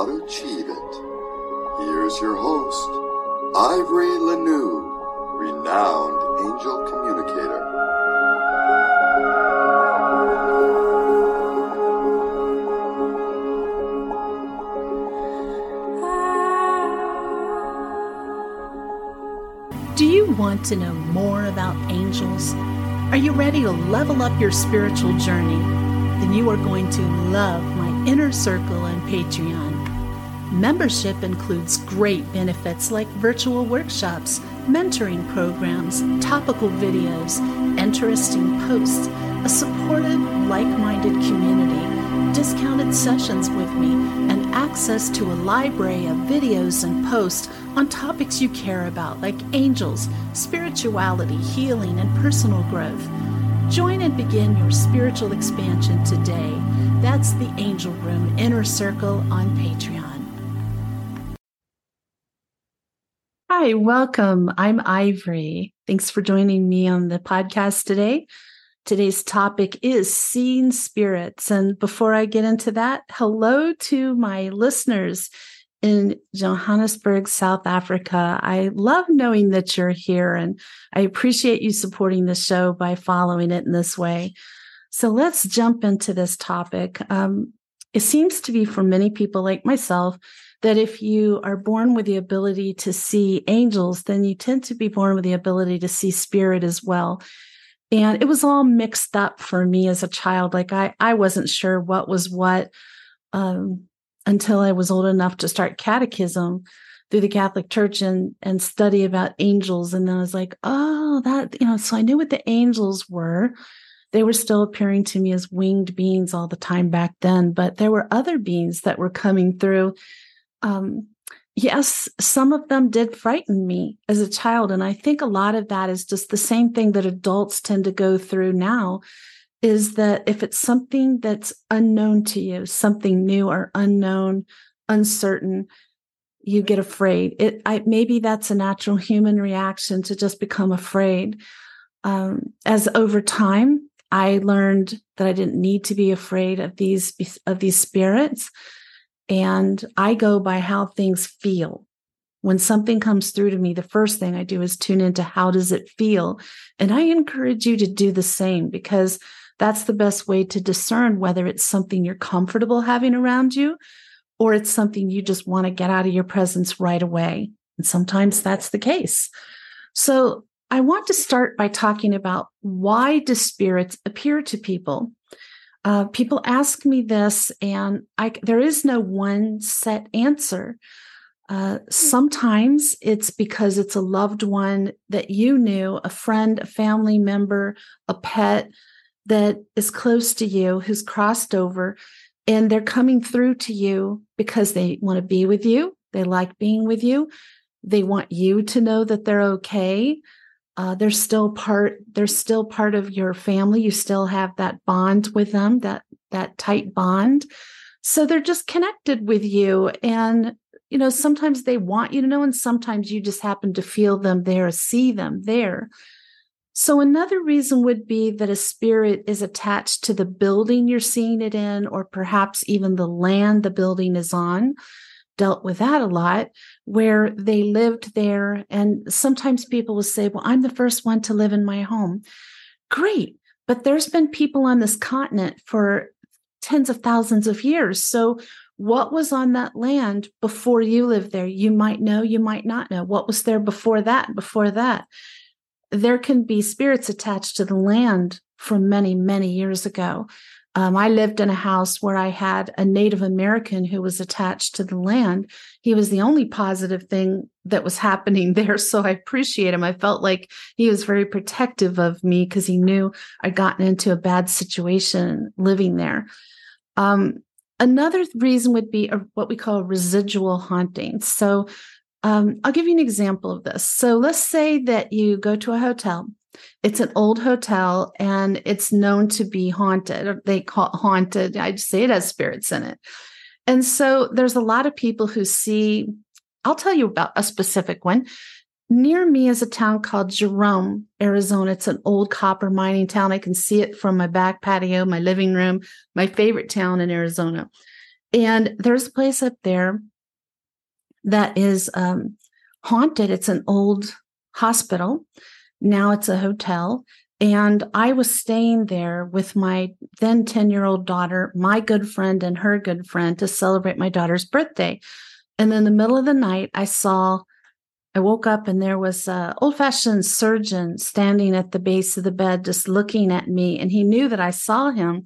how to achieve it. Here's your host, Ivory Lanou, renowned angel communicator. Do you want to know more about angels? Are you ready to level up your spiritual journey? Then you are going to love my inner circle on Patreon. Membership includes great benefits like virtual workshops, mentoring programs, topical videos, interesting posts, a supportive, like minded community, discounted sessions with me, and access to a library of videos and posts on topics you care about, like angels, spirituality, healing, and personal growth. Join and begin your spiritual expansion today. That's the Angel Room Inner Circle on Patreon. Hi, welcome. I'm Ivory. Thanks for joining me on the podcast today. Today's topic is seeing spirits. And before I get into that, hello to my listeners in Johannesburg, South Africa. I love knowing that you're here and I appreciate you supporting the show by following it in this way. So let's jump into this topic. Um, it seems to be for many people like myself that if you are born with the ability to see angels, then you tend to be born with the ability to see spirit as well. And it was all mixed up for me as a child. Like I, I wasn't sure what was what. Um, until I was old enough to start catechism through the Catholic Church and and study about angels. And then I was like, oh, that, you know, so I knew what the angels were. They were still appearing to me as winged beings all the time back then, but there were other beings that were coming through. Um, yes, some of them did frighten me as a child. And I think a lot of that is just the same thing that adults tend to go through now is that if it's something that's unknown to you, something new or unknown, uncertain, you get afraid. It I, maybe that's a natural human reaction to just become afraid. Um, as over time, I learned that I didn't need to be afraid of these of these spirits, and I go by how things feel. When something comes through to me, the first thing I do is tune into how does it feel, and I encourage you to do the same because that's the best way to discern whether it's something you're comfortable having around you or it's something you just want to get out of your presence right away. And sometimes that's the case. So I want to start by talking about why do spirits appear to people? Uh, people ask me this, and I, there is no one set answer. Uh, sometimes it's because it's a loved one that you knew, a friend, a family member, a pet, that is close to you who's crossed over and they're coming through to you because they want to be with you they like being with you they want you to know that they're okay uh, they're still part they're still part of your family. You still have that bond with them that that tight bond. So they're just connected with you. And you know sometimes they want you to know and sometimes you just happen to feel them there see them there. So, another reason would be that a spirit is attached to the building you're seeing it in, or perhaps even the land the building is on. Dealt with that a lot, where they lived there. And sometimes people will say, Well, I'm the first one to live in my home. Great. But there's been people on this continent for tens of thousands of years. So, what was on that land before you lived there? You might know, you might not know. What was there before that, before that? there can be spirits attached to the land from many, many years ago. Um, I lived in a house where I had a Native American who was attached to the land. He was the only positive thing that was happening there. So I appreciate him. I felt like he was very protective of me because he knew I'd gotten into a bad situation living there. Um, another reason would be a, what we call residual haunting. So um, I'll give you an example of this. So let's say that you go to a hotel. It's an old hotel and it's known to be haunted. They call it haunted. I say it has spirits in it. And so there's a lot of people who see, I'll tell you about a specific one. near me is a town called Jerome, Arizona. It's an old copper mining town. I can see it from my back patio, my living room, my favorite town in Arizona. And there's a place up there that is um, haunted. It's an old hospital. Now it's a hotel. And I was staying there with my then 10 year old daughter, my good friend, and her good friend to celebrate my daughter's birthday. And in the middle of the night, I saw, I woke up and there was an old fashioned surgeon standing at the base of the bed, just looking at me. And he knew that I saw him.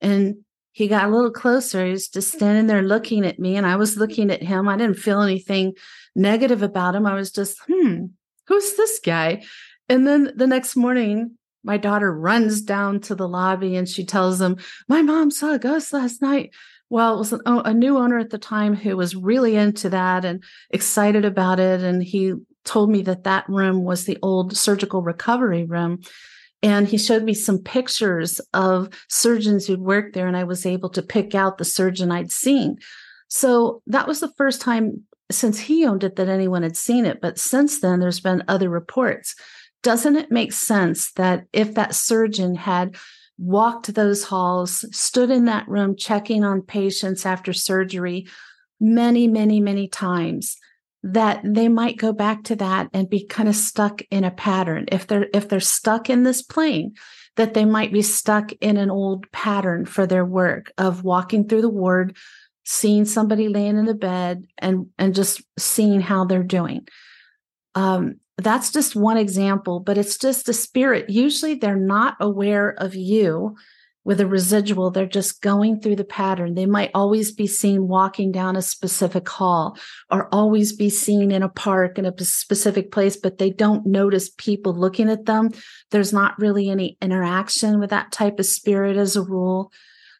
And he got a little closer. He was just standing there looking at me, and I was looking at him. I didn't feel anything negative about him. I was just, hmm, who's this guy? And then the next morning, my daughter runs down to the lobby and she tells them, My mom saw a ghost last night. Well, it was an, oh, a new owner at the time who was really into that and excited about it. And he told me that that room was the old surgical recovery room. And he showed me some pictures of surgeons who'd worked there, and I was able to pick out the surgeon I'd seen. So that was the first time since he owned it that anyone had seen it. But since then, there's been other reports doesn't it make sense that if that surgeon had walked those halls, stood in that room checking on patients after surgery many, many, many times, that they might go back to that and be kind of stuck in a pattern. If they're if they're stuck in this plane, that they might be stuck in an old pattern for their work of walking through the ward, seeing somebody laying in the bed and and just seeing how they're doing. Um, that's just one example, but it's just a spirit. Usually they're not aware of you with a residual. They're just going through the pattern. They might always be seen walking down a specific hall or always be seen in a park in a specific place, but they don't notice people looking at them. There's not really any interaction with that type of spirit as a rule.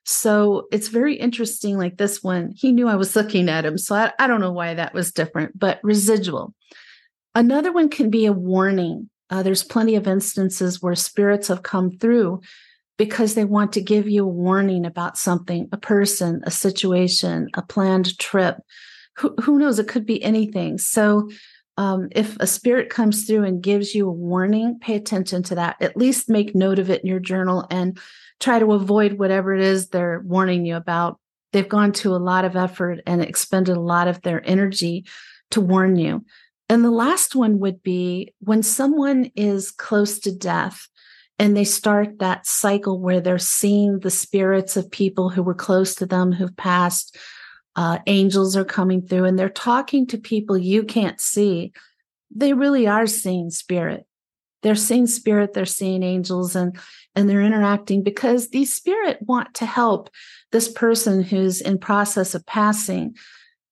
So it's very interesting. Like this one, he knew I was looking at him. So I, I don't know why that was different, but residual. Another one can be a warning. Uh, there's plenty of instances where spirits have come through because they want to give you a warning about something, a person, a situation, a planned trip. Who, who knows? It could be anything. So, um, if a spirit comes through and gives you a warning, pay attention to that. At least make note of it in your journal and try to avoid whatever it is they're warning you about. They've gone to a lot of effort and expended a lot of their energy to warn you. And the last one would be when someone is close to death and they start that cycle where they're seeing the spirits of people who were close to them who've passed. Uh, angels are coming through and they're talking to people you can't see. They really are seeing spirit. They're seeing spirit, they're seeing angels, and and they're interacting because these spirit want to help this person who's in process of passing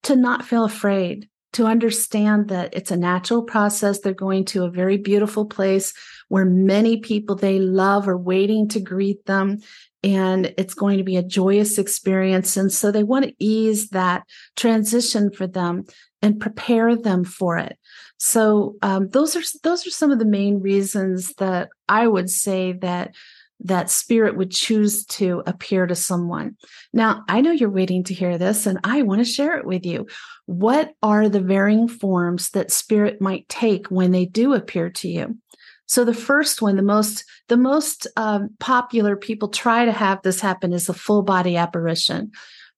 to not feel afraid to understand that it's a natural process. They're going to a very beautiful place where many people they love are waiting to greet them. And it's going to be a joyous experience. And so they want to ease that transition for them and prepare them for it. So um, those are those are some of the main reasons that I would say that that spirit would choose to appear to someone. Now, I know you're waiting to hear this, and I want to share it with you. What are the varying forms that spirit might take when they do appear to you? So the first one, the most the most um, popular people try to have this happen is a full body apparition.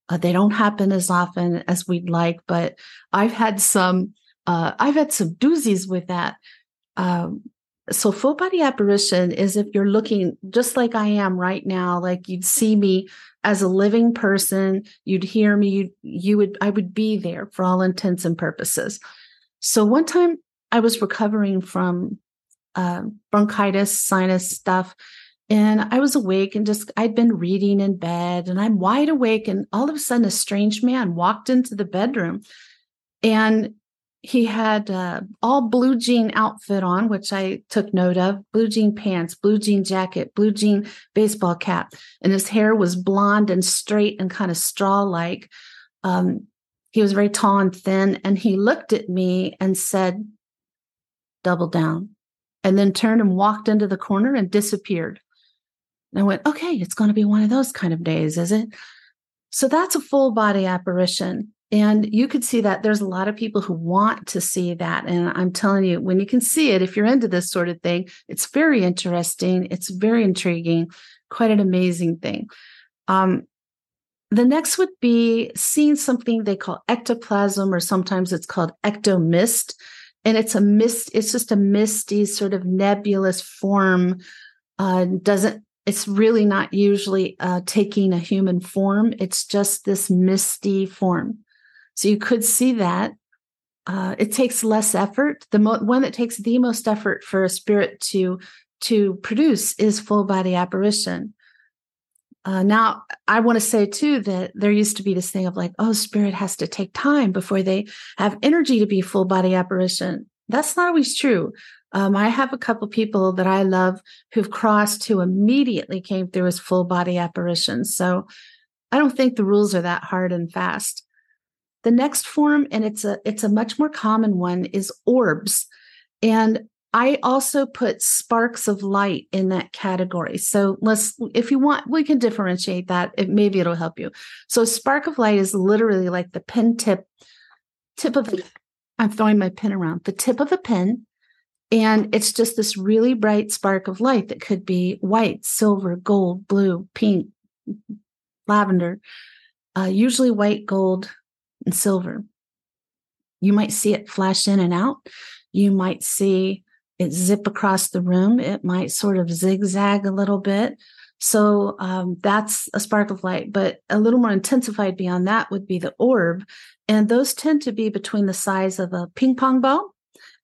Uh, they don't happen as often as we'd like, but I've had some uh, I've had some doozies with that. Um, so full body apparition is if you're looking just like I am right now, like you'd see me as a living person, you'd hear me, you you would I would be there for all intents and purposes. So one time I was recovering from uh, bronchitis, sinus stuff, and I was awake and just I'd been reading in bed, and I'm wide awake, and all of a sudden a strange man walked into the bedroom, and he had uh, all blue jean outfit on, which I took note of blue jean pants, blue jean jacket, blue jean baseball cap. And his hair was blonde and straight and kind of straw like. Um, he was very tall and thin. And he looked at me and said, double down, and then turned and walked into the corner and disappeared. And I went, okay, it's going to be one of those kind of days, is it? So that's a full body apparition. And you could see that there's a lot of people who want to see that. And I'm telling you, when you can see it, if you're into this sort of thing, it's very interesting. It's very intriguing, quite an amazing thing. Um, the next would be seeing something they call ectoplasm, or sometimes it's called ectomist. And it's a mist, it's just a misty, sort of nebulous form. Uh, doesn't it's really not usually uh, taking a human form. It's just this misty form. So you could see that. Uh, it takes less effort. The mo- one that takes the most effort for a spirit to to produce is full body apparition. Uh, now, I want to say too that there used to be this thing of like, oh, spirit has to take time before they have energy to be full body apparition. That's not always true. Um, I have a couple people that I love who've crossed who immediately came through as full body apparitions. So I don't think the rules are that hard and fast. The next form, and it's a it's a much more common one, is orbs. And I also put sparks of light in that category. So let's, if you want, we can differentiate that. It, maybe it'll help you. So spark of light is literally like the pen tip, tip of, I'm throwing my pen around, the tip of a pen. And it's just this really bright spark of light that could be white, silver, gold, blue, pink, lavender, uh, usually white, gold, and silver. You might see it flash in and out. You might see it zip across the room. It might sort of zigzag a little bit. So um, that's a spark of light, but a little more intensified beyond that would be the orb. And those tend to be between the size of a ping pong ball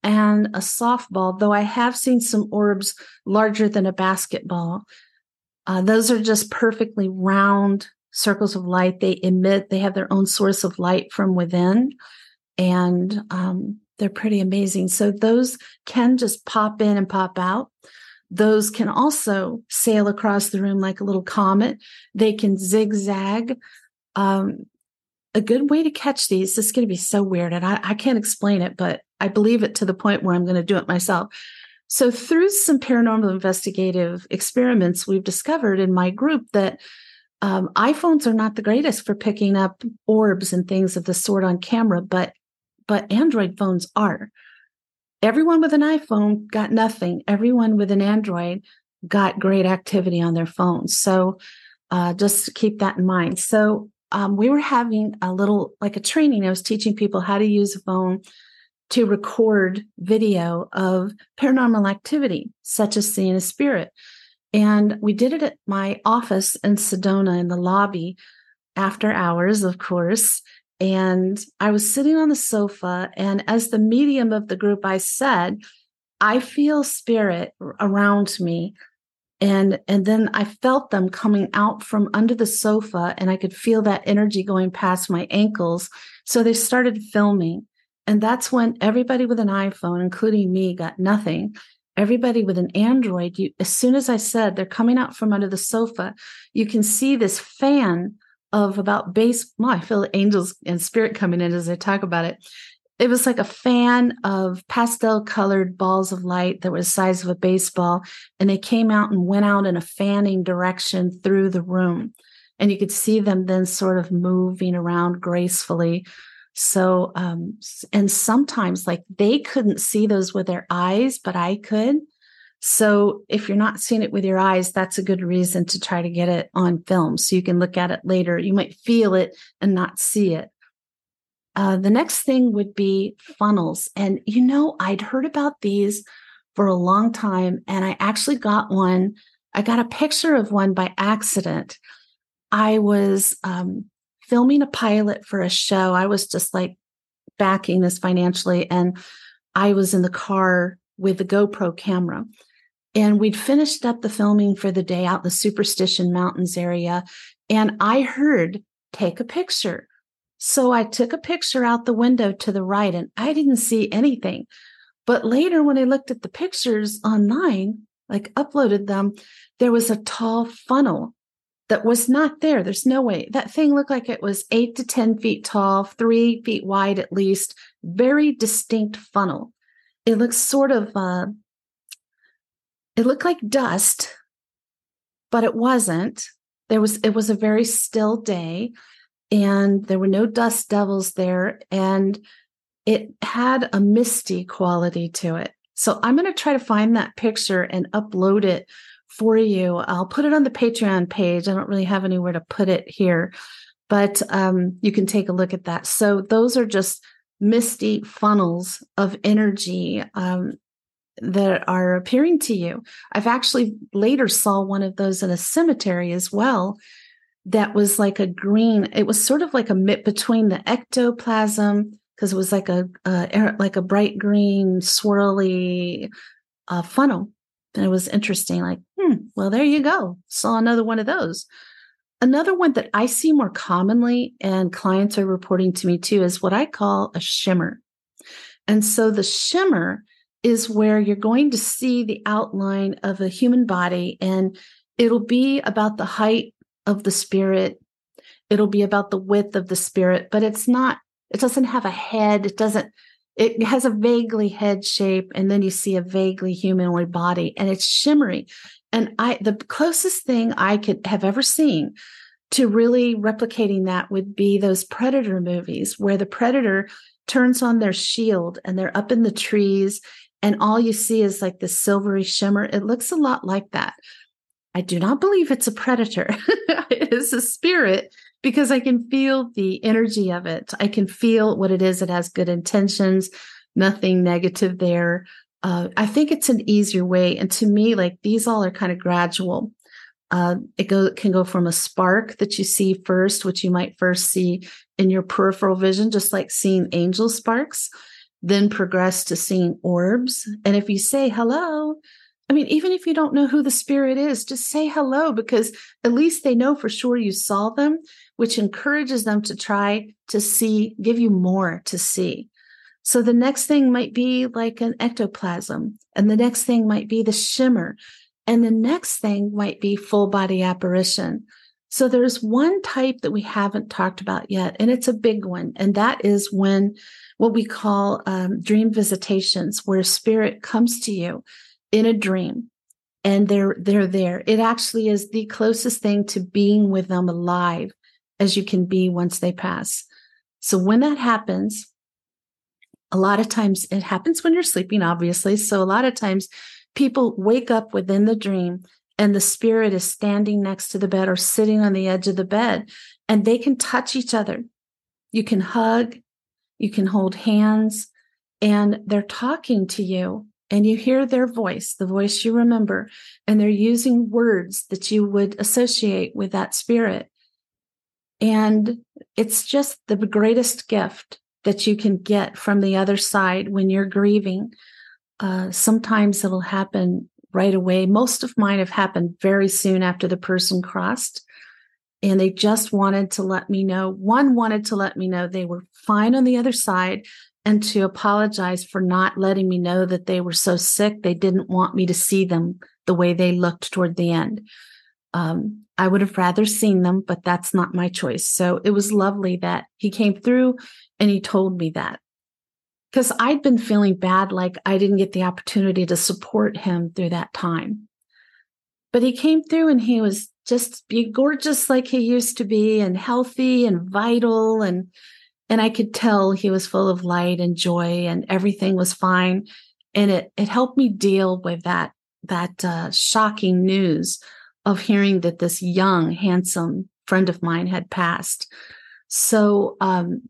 and a softball, though I have seen some orbs larger than a basketball. Uh, those are just perfectly round circles of light. They emit, they have their own source of light from within. And um, they're pretty amazing. So those can just pop in and pop out. Those can also sail across the room like a little comet. They can zigzag. Um, a good way to catch these, this is going to be so weird and I, I can't explain it, but I believe it to the point where I'm going to do it myself. So, through some paranormal investigative experiments, we've discovered in my group that um, iPhones are not the greatest for picking up orbs and things of the sort on camera, but but Android phones are. Everyone with an iPhone got nothing. Everyone with an Android got great activity on their phones. So uh, just keep that in mind. So um, we were having a little like a training. I was teaching people how to use a phone to record video of paranormal activity, such as seeing a spirit. And we did it at my office in Sedona in the lobby after hours, of course. And I was sitting on the sofa, and as the medium of the group, I said, I feel spirit around me. And, and then I felt them coming out from under the sofa, and I could feel that energy going past my ankles. So they started filming. And that's when everybody with an iPhone, including me, got nothing. Everybody with an Android, you, as soon as I said they're coming out from under the sofa, you can see this fan of about base. Well, I feel angels and spirit coming in as I talk about it. It was like a fan of pastel colored balls of light that was the size of a baseball. And they came out and went out in a fanning direction through the room. And you could see them then sort of moving around gracefully. So, um, and sometimes like they couldn't see those with their eyes, but I could. So if you're not seeing it with your eyes, that's a good reason to try to get it on film so you can look at it later. You might feel it and not see it. Uh, the next thing would be funnels. And you know, I'd heard about these for a long time, and I actually got one. I got a picture of one by accident. I was um, filming a pilot for a show. I was just like backing this financially, and I was in the car with the GoPro camera. And we'd finished up the filming for the day out in the Superstition Mountains area. And I heard, take a picture. So I took a picture out the window to the right and I didn't see anything. But later, when I looked at the pictures online, like uploaded them, there was a tall funnel that was not there. There's no way. That thing looked like it was eight to 10 feet tall, three feet wide at least, very distinct funnel. It looks sort of uh, it looked like dust, but it wasn't. There was it was a very still day and there were no dust devils there. And it had a misty quality to it. So I'm going to try to find that picture and upload it for you. I'll put it on the Patreon page. I don't really have anywhere to put it here, but um, you can take a look at that. So those are just misty funnels of energy um, that are appearing to you. I've actually later saw one of those in a cemetery as well. That was like a green. It was sort of like a bit between the ectoplasm because it was like a, a, like a bright green swirly uh, funnel, it was interesting. Like, hmm, well, there you go. Saw another one of those. Another one that I see more commonly, and clients are reporting to me too, is what I call a shimmer. And so the shimmer is where you're going to see the outline of a human body, and it'll be about the height of the spirit. It'll be about the width of the spirit, but it's not, it doesn't have a head. It doesn't, it has a vaguely head shape, and then you see a vaguely humanoid body, and it's shimmery. And I, the closest thing I could have ever seen to really replicating that would be those predator movies where the predator turns on their shield and they're up in the trees and all you see is like the silvery shimmer. It looks a lot like that. I do not believe it's a predator. it is a spirit because I can feel the energy of it. I can feel what it is. It has good intentions, nothing negative there uh, I think it's an easier way. And to me, like these all are kind of gradual. Uh, it go, can go from a spark that you see first, which you might first see in your peripheral vision, just like seeing angel sparks, then progress to seeing orbs. And if you say hello, I mean, even if you don't know who the spirit is, just say hello because at least they know for sure you saw them, which encourages them to try to see, give you more to see. So the next thing might be like an ectoplasm, and the next thing might be the shimmer, and the next thing might be full body apparition. So there's one type that we haven't talked about yet, and it's a big one, and that is when what we call um, dream visitations, where spirit comes to you in a dream and they're they're there. It actually is the closest thing to being with them alive as you can be once they pass. So when that happens, a lot of times it happens when you're sleeping, obviously. So a lot of times people wake up within the dream and the spirit is standing next to the bed or sitting on the edge of the bed and they can touch each other. You can hug, you can hold hands, and they're talking to you and you hear their voice, the voice you remember, and they're using words that you would associate with that spirit. And it's just the greatest gift that you can get from the other side when you're grieving. Uh, sometimes it'll happen right away. Most of mine have happened very soon after the person crossed. And they just wanted to let me know. One wanted to let me know they were fine on the other side and to apologize for not letting me know that they were so sick. They didn't want me to see them the way they looked toward the end. Um, I would have rather seen them, but that's not my choice. So it was lovely that he came through and he told me that because I'd been feeling bad, like I didn't get the opportunity to support him through that time. But he came through and he was just gorgeous like he used to be and healthy and vital and and I could tell he was full of light and joy and everything was fine and it it helped me deal with that that uh, shocking news of hearing that this young handsome friend of mine had passed so um,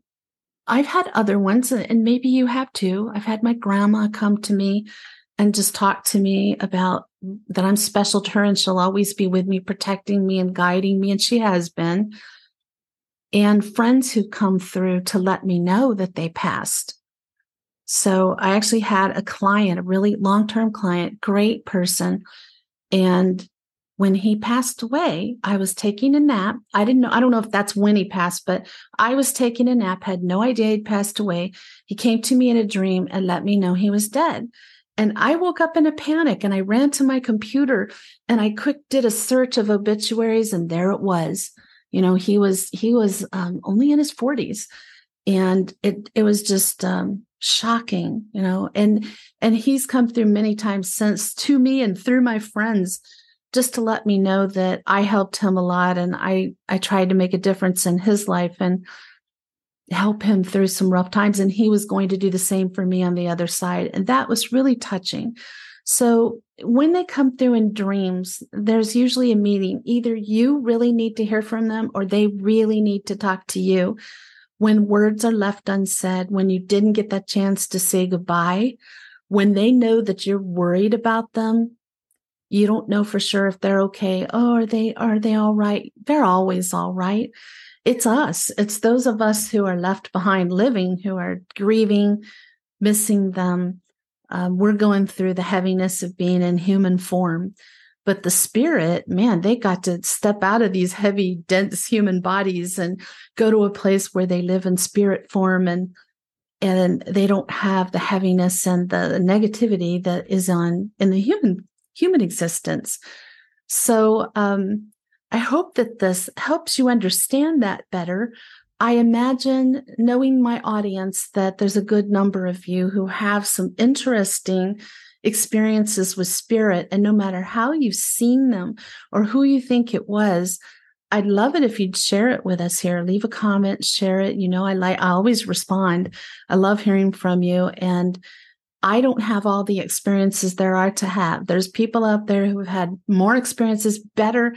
I've had other ones, and maybe you have too. I've had my grandma come to me and just talk to me about that I'm special to her and she'll always be with me, protecting me and guiding me. And she has been. And friends who come through to let me know that they passed. So I actually had a client, a really long term client, great person. And when he passed away, I was taking a nap. I didn't know, I don't know if that's when he passed, but I was taking a nap, had no idea he'd passed away. He came to me in a dream and let me know he was dead. And I woke up in a panic and I ran to my computer and I quick did a search of obituaries and there it was. You know, he was he was um, only in his 40s and it it was just um, shocking, you know. And and he's come through many times since to me and through my friends just to let me know that I helped him a lot and I I tried to make a difference in his life and help him through some rough times and he was going to do the same for me on the other side and that was really touching. So when they come through in dreams, there's usually a meeting. Either you really need to hear from them or they really need to talk to you. When words are left unsaid, when you didn't get that chance to say goodbye, when they know that you're worried about them, you don't know for sure if they're okay. Oh, are they are they all right? They're always all right. It's us. It's those of us who are left behind living, who are grieving, missing them. Um, we're going through the heaviness of being in human form. But the spirit, man, they got to step out of these heavy, dense human bodies and go to a place where they live in spirit form and and they don't have the heaviness and the negativity that is on in the human human existence. So um, I hope that this helps you understand that better. I imagine, knowing my audience, that there's a good number of you who have some interesting experiences with spirit. And no matter how you've seen them or who you think it was, I'd love it if you'd share it with us here. Leave a comment, share it. You know, I like, I always respond. I love hearing from you. And I don't have all the experiences there are to have. There's people out there who have had more experiences, better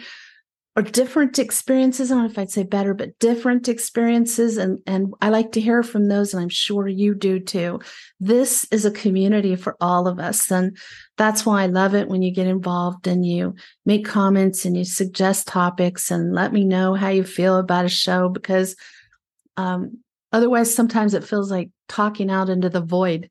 or different experiences. I don't know if I'd say better, but different experiences. And, and I like to hear from those, and I'm sure you do too. This is a community for all of us. And that's why I love it when you get involved and you make comments and you suggest topics and let me know how you feel about a show because um, otherwise sometimes it feels like talking out into the void.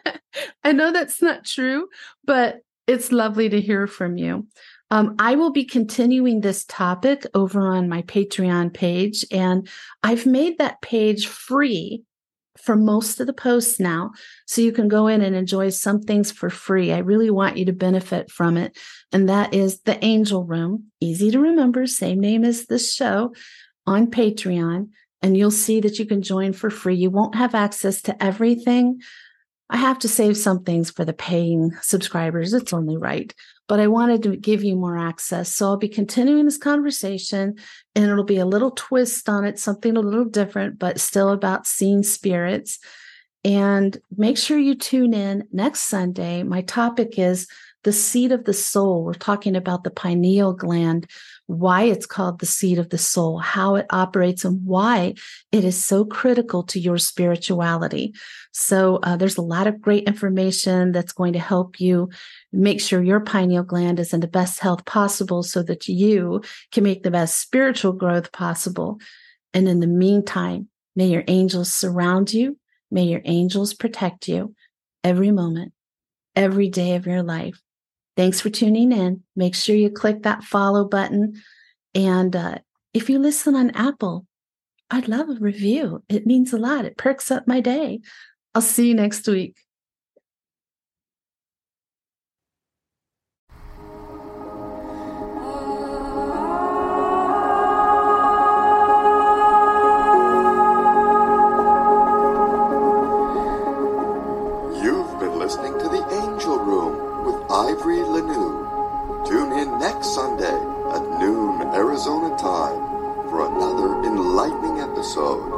I know that's not true, but it's lovely to hear from you. Um, I will be continuing this topic over on my Patreon page, and I've made that page free for most of the posts now. So you can go in and enjoy some things for free. I really want you to benefit from it. And that is the Angel Room, easy to remember, same name as this show on Patreon. And you'll see that you can join for free. You won't have access to everything, I have to save some things for the paying subscribers. It's only right. But I wanted to give you more access. So I'll be continuing this conversation and it'll be a little twist on it, something a little different, but still about seeing spirits. And make sure you tune in next Sunday. My topic is the seat of the soul. We're talking about the pineal gland, why it's called the seat of the soul, how it operates, and why it is so critical to your spirituality. So, uh, there's a lot of great information that's going to help you make sure your pineal gland is in the best health possible so that you can make the best spiritual growth possible. And in the meantime, may your angels surround you. May your angels protect you every moment, every day of your life. Thanks for tuning in. Make sure you click that follow button. And uh, if you listen on Apple, I'd love a review. It means a lot. It perks up my day. I'll see you next week. So.